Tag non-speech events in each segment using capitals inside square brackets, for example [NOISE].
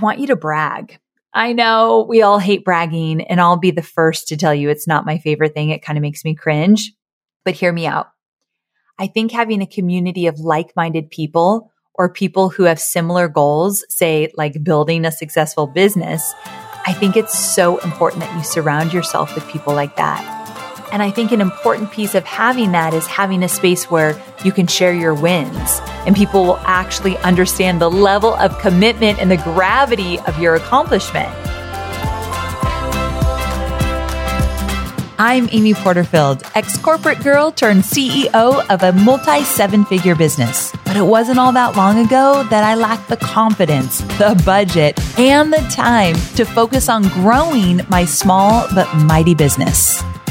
want you to brag. I know we all hate bragging, and I'll be the first to tell you it's not my favorite thing. It kind of makes me cringe, but hear me out. I think having a community of like minded people or people who have similar goals, say like building a successful business, I think it's so important that you surround yourself with people like that. And I think an important piece of having that is having a space where you can share your wins and people will actually understand the level of commitment and the gravity of your accomplishment. I'm Amy Porterfield, ex corporate girl turned CEO of a multi seven figure business. But it wasn't all that long ago that I lacked the confidence, the budget, and the time to focus on growing my small but mighty business.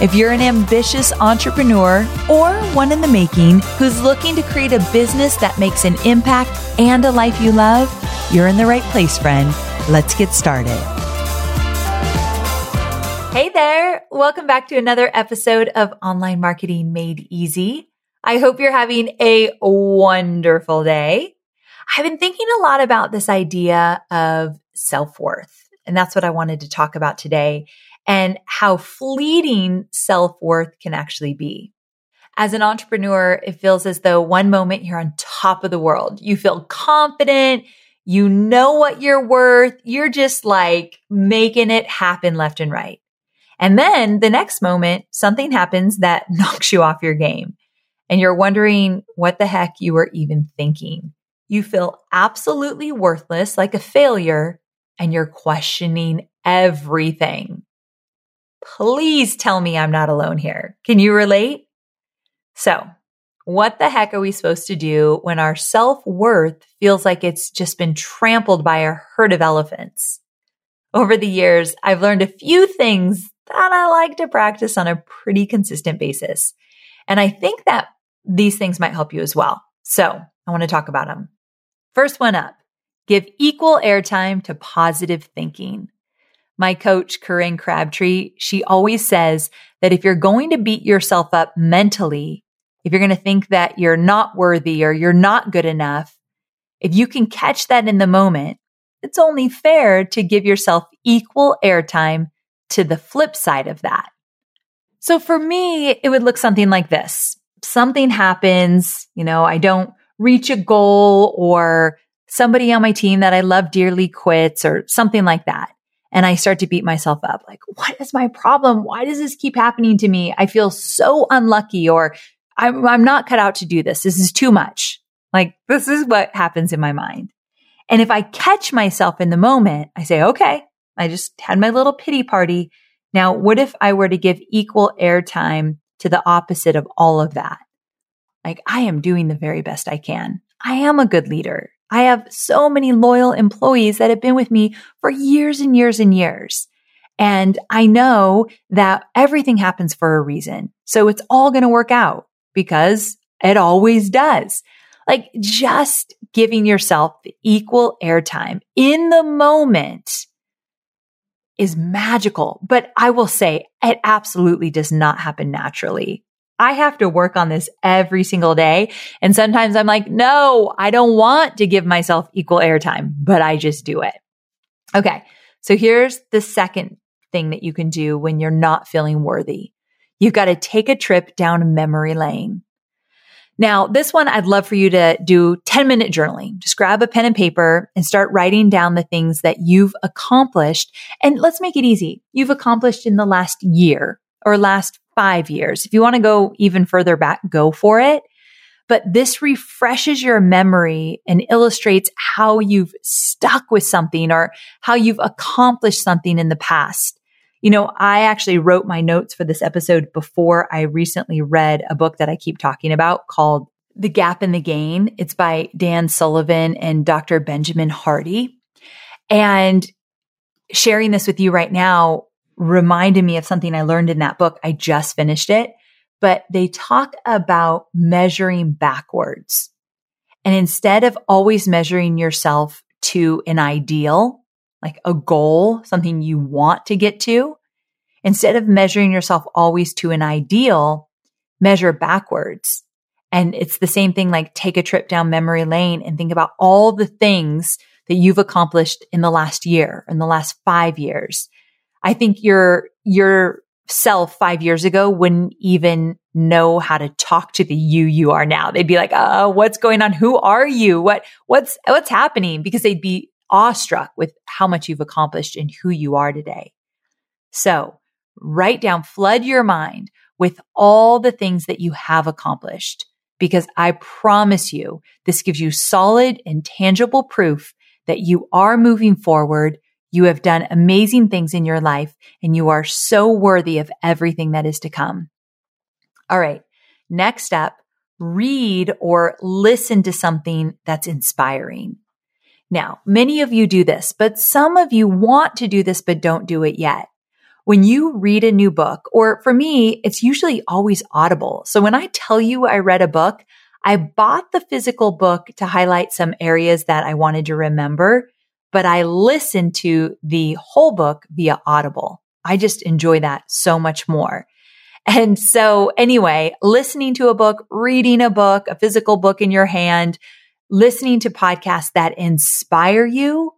If you're an ambitious entrepreneur or one in the making who's looking to create a business that makes an impact and a life you love, you're in the right place, friend. Let's get started. Hey there. Welcome back to another episode of Online Marketing Made Easy. I hope you're having a wonderful day. I've been thinking a lot about this idea of self worth, and that's what I wanted to talk about today and how fleeting self worth can actually be. As an entrepreneur, it feels as though one moment you're on top of the world. You feel confident. You know what you're worth. You're just like making it happen left and right. And then the next moment, something happens that [LAUGHS] knocks you off your game and you're wondering what the heck you were even thinking. You feel absolutely worthless, like a failure, and you're questioning everything. Please tell me I'm not alone here. Can you relate? So, what the heck are we supposed to do when our self worth feels like it's just been trampled by a herd of elephants? Over the years, I've learned a few things that I like to practice on a pretty consistent basis. And I think that these things might help you as well. So I want to talk about them. First one up, give equal airtime to positive thinking my coach, Corinne Crabtree, she always says that if you're going to beat yourself up mentally, if you're going to think that you're not worthy or you're not good enough, if you can catch that in the moment, it's only fair to give yourself equal airtime to the flip side of that. So for me, it would look something like this. Something happens, you know, I don't reach a goal or somebody on my team that I love dearly quits or something like that and I start to beat myself up. Like, what is my problem? Why does this keep happening to me? I feel so unlucky or I'm, I'm not cut out to do this. This is too much. Like, this is what happens in my mind. And if I catch myself in the moment, I say, okay, I just had my little pity party. Now, what if I were to give equal airtime to the opposite of all of that? Like, I am doing the very best I can. I am a good leader. I have so many loyal employees that have been with me for years and years and years. And I know that everything happens for a reason. So it's all going to work out because it always does. Like just giving yourself the equal airtime in the moment is magical. But I will say it absolutely does not happen naturally. I have to work on this every single day. And sometimes I'm like, no, I don't want to give myself equal airtime, but I just do it. Okay. So here's the second thing that you can do when you're not feeling worthy. You've got to take a trip down memory lane. Now, this one I'd love for you to do 10 minute journaling. Just grab a pen and paper and start writing down the things that you've accomplished. And let's make it easy. You've accomplished in the last year or last five years. If you want to go even further back, go for it. But this refreshes your memory and illustrates how you've stuck with something or how you've accomplished something in the past. You know, I actually wrote my notes for this episode before I recently read a book that I keep talking about called The Gap and the Gain. It's by Dan Sullivan and Dr. Benjamin Hardy. And sharing this with you right now reminded me of something I learned in that book. I just finished it. but they talk about measuring backwards. And instead of always measuring yourself to an ideal, like a goal, something you want to get to, instead of measuring yourself always to an ideal, measure backwards. And it's the same thing like take a trip down memory lane and think about all the things that you've accomplished in the last year, in the last five years. I think your, your self five years ago wouldn't even know how to talk to the you you are now. They'd be like, uh, what's going on? Who are you? What, what's, what's happening? Because they'd be awestruck with how much you've accomplished and who you are today. So write down, flood your mind with all the things that you have accomplished. Because I promise you, this gives you solid and tangible proof that you are moving forward. You have done amazing things in your life and you are so worthy of everything that is to come. All right. Next up, read or listen to something that's inspiring. Now, many of you do this, but some of you want to do this, but don't do it yet. When you read a new book, or for me, it's usually always audible. So when I tell you I read a book, I bought the physical book to highlight some areas that I wanted to remember, but I listen to the whole book via Audible. I just enjoy that so much more. And so anyway, listening to a book, reading a book, a physical book in your hand, listening to podcasts that inspire you.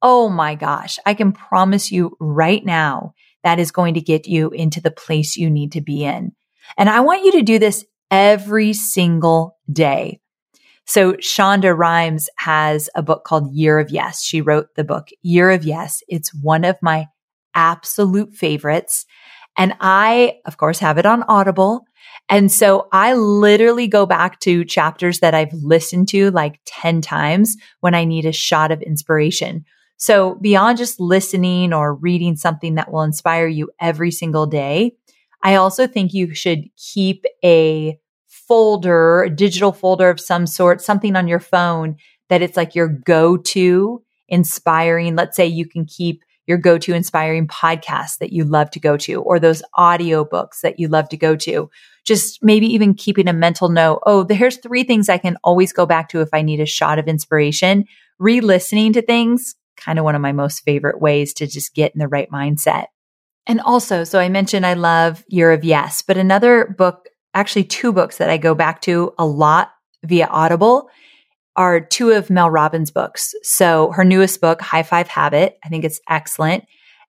Oh my gosh. I can promise you right now that is going to get you into the place you need to be in. And I want you to do this every single day. So Shonda Rhimes has a book called Year of Yes. She wrote the book Year of Yes. It's one of my absolute favorites. And I, of course, have it on Audible. And so I literally go back to chapters that I've listened to like 10 times when I need a shot of inspiration. So beyond just listening or reading something that will inspire you every single day, I also think you should keep a folder, a digital folder of some sort, something on your phone that it's like your go-to inspiring. Let's say you can keep your go-to inspiring podcasts that you love to go to or those audio books that you love to go to. Just maybe even keeping a mental note. Oh, here's three things I can always go back to if I need a shot of inspiration. Re-listening to things, kind of one of my most favorite ways to just get in the right mindset. And also, so I mentioned I love Year of Yes, but another book, actually two books that I go back to a lot via Audible are two of Mel Robbins' books. So her newest book, High Five Habit, I think it's excellent.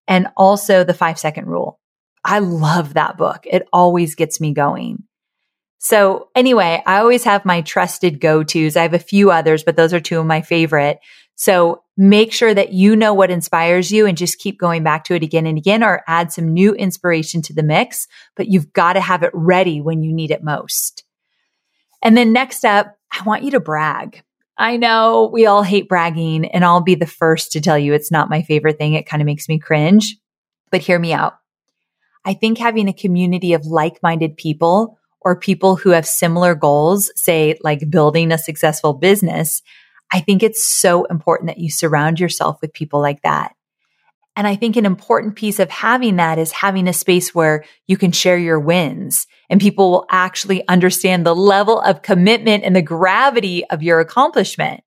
And also The Five Second Rule. I love that book. It always gets me going. So anyway, I always have my trusted go-tos. I have a few others, but those are two of my favorite. So make sure that you know what inspires you and just keep going back to it again and again or add some new inspiration to the mix, but you've got to have it ready when you need it most. And then next up, I want you to brag. I know we all hate bragging and I'll be the first to tell you it's not my favorite thing. It kind of makes me cringe, but hear me out. I think having a community of like-minded people or people who have similar goals, say like building a successful business, I think it's so important that you surround yourself with people like that. And I think an important piece of having that is having a space where you can share your wins and people will actually understand the level of commitment and the gravity of your accomplishment.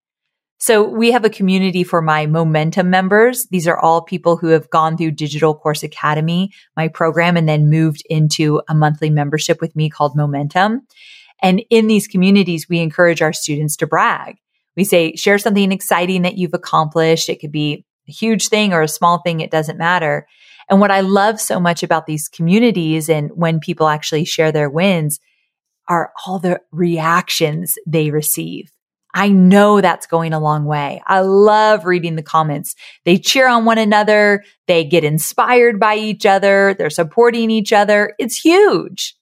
So we have a community for my momentum members. These are all people who have gone through Digital Course Academy, my program, and then moved into a monthly membership with me called Momentum. And in these communities, we encourage our students to brag. We say, share something exciting that you've accomplished. It could be a huge thing or a small thing. It doesn't matter. And what I love so much about these communities and when people actually share their wins are all the reactions they receive. I know that's going a long way. I love reading the comments. They cheer on one another. They get inspired by each other. They're supporting each other. It's huge.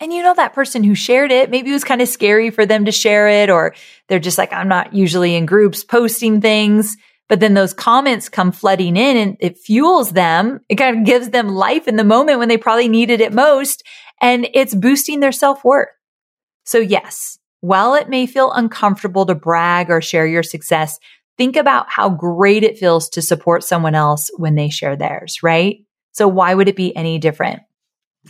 And you know, that person who shared it, maybe it was kind of scary for them to share it, or they're just like, I'm not usually in groups posting things. But then those comments come flooding in and it fuels them. It kind of gives them life in the moment when they probably needed it most. And it's boosting their self worth. So yes, while it may feel uncomfortable to brag or share your success, think about how great it feels to support someone else when they share theirs, right? So why would it be any different?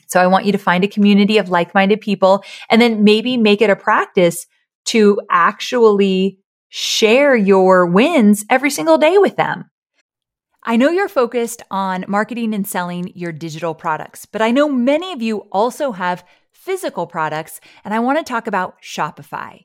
So I want you to find a community of like-minded people and then maybe make it a practice to actually share your wins every single day with them. I know you're focused on marketing and selling your digital products, but I know many of you also have physical products, and I want to talk about Shopify.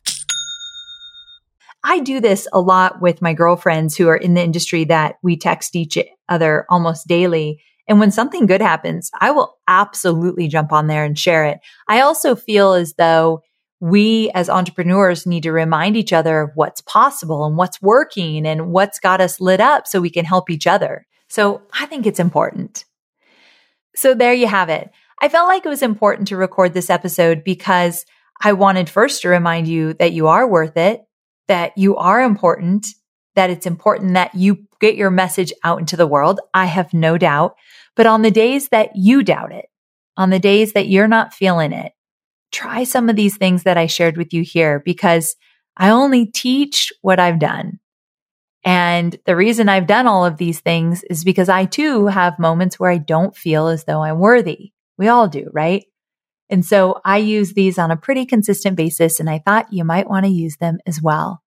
I do this a lot with my girlfriends who are in the industry that we text each other almost daily. And when something good happens, I will absolutely jump on there and share it. I also feel as though we as entrepreneurs need to remind each other of what's possible and what's working and what's got us lit up so we can help each other. So I think it's important. So there you have it. I felt like it was important to record this episode because I wanted first to remind you that you are worth it, that you are important, that it's important that you get your message out into the world. I have no doubt. But on the days that you doubt it, on the days that you're not feeling it, try some of these things that I shared with you here because I only teach what I've done. And the reason I've done all of these things is because I too have moments where I don't feel as though I'm worthy. We all do, right? And so I use these on a pretty consistent basis, and I thought you might want to use them as well.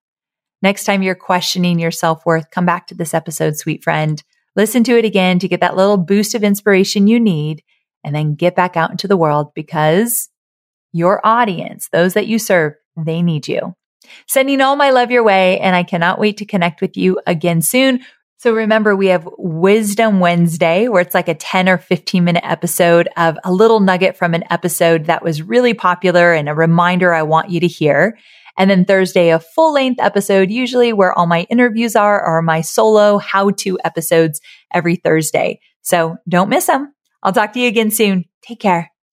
Next time you're questioning your self worth, come back to this episode, sweet friend. Listen to it again to get that little boost of inspiration you need, and then get back out into the world because your audience, those that you serve, they need you. Sending all my love your way, and I cannot wait to connect with you again soon. So remember, we have Wisdom Wednesday, where it's like a 10 or 15 minute episode of a little nugget from an episode that was really popular and a reminder I want you to hear. And then Thursday, a full length episode, usually where all my interviews are, or my solo how to episodes every Thursday. So don't miss them. I'll talk to you again soon. Take care.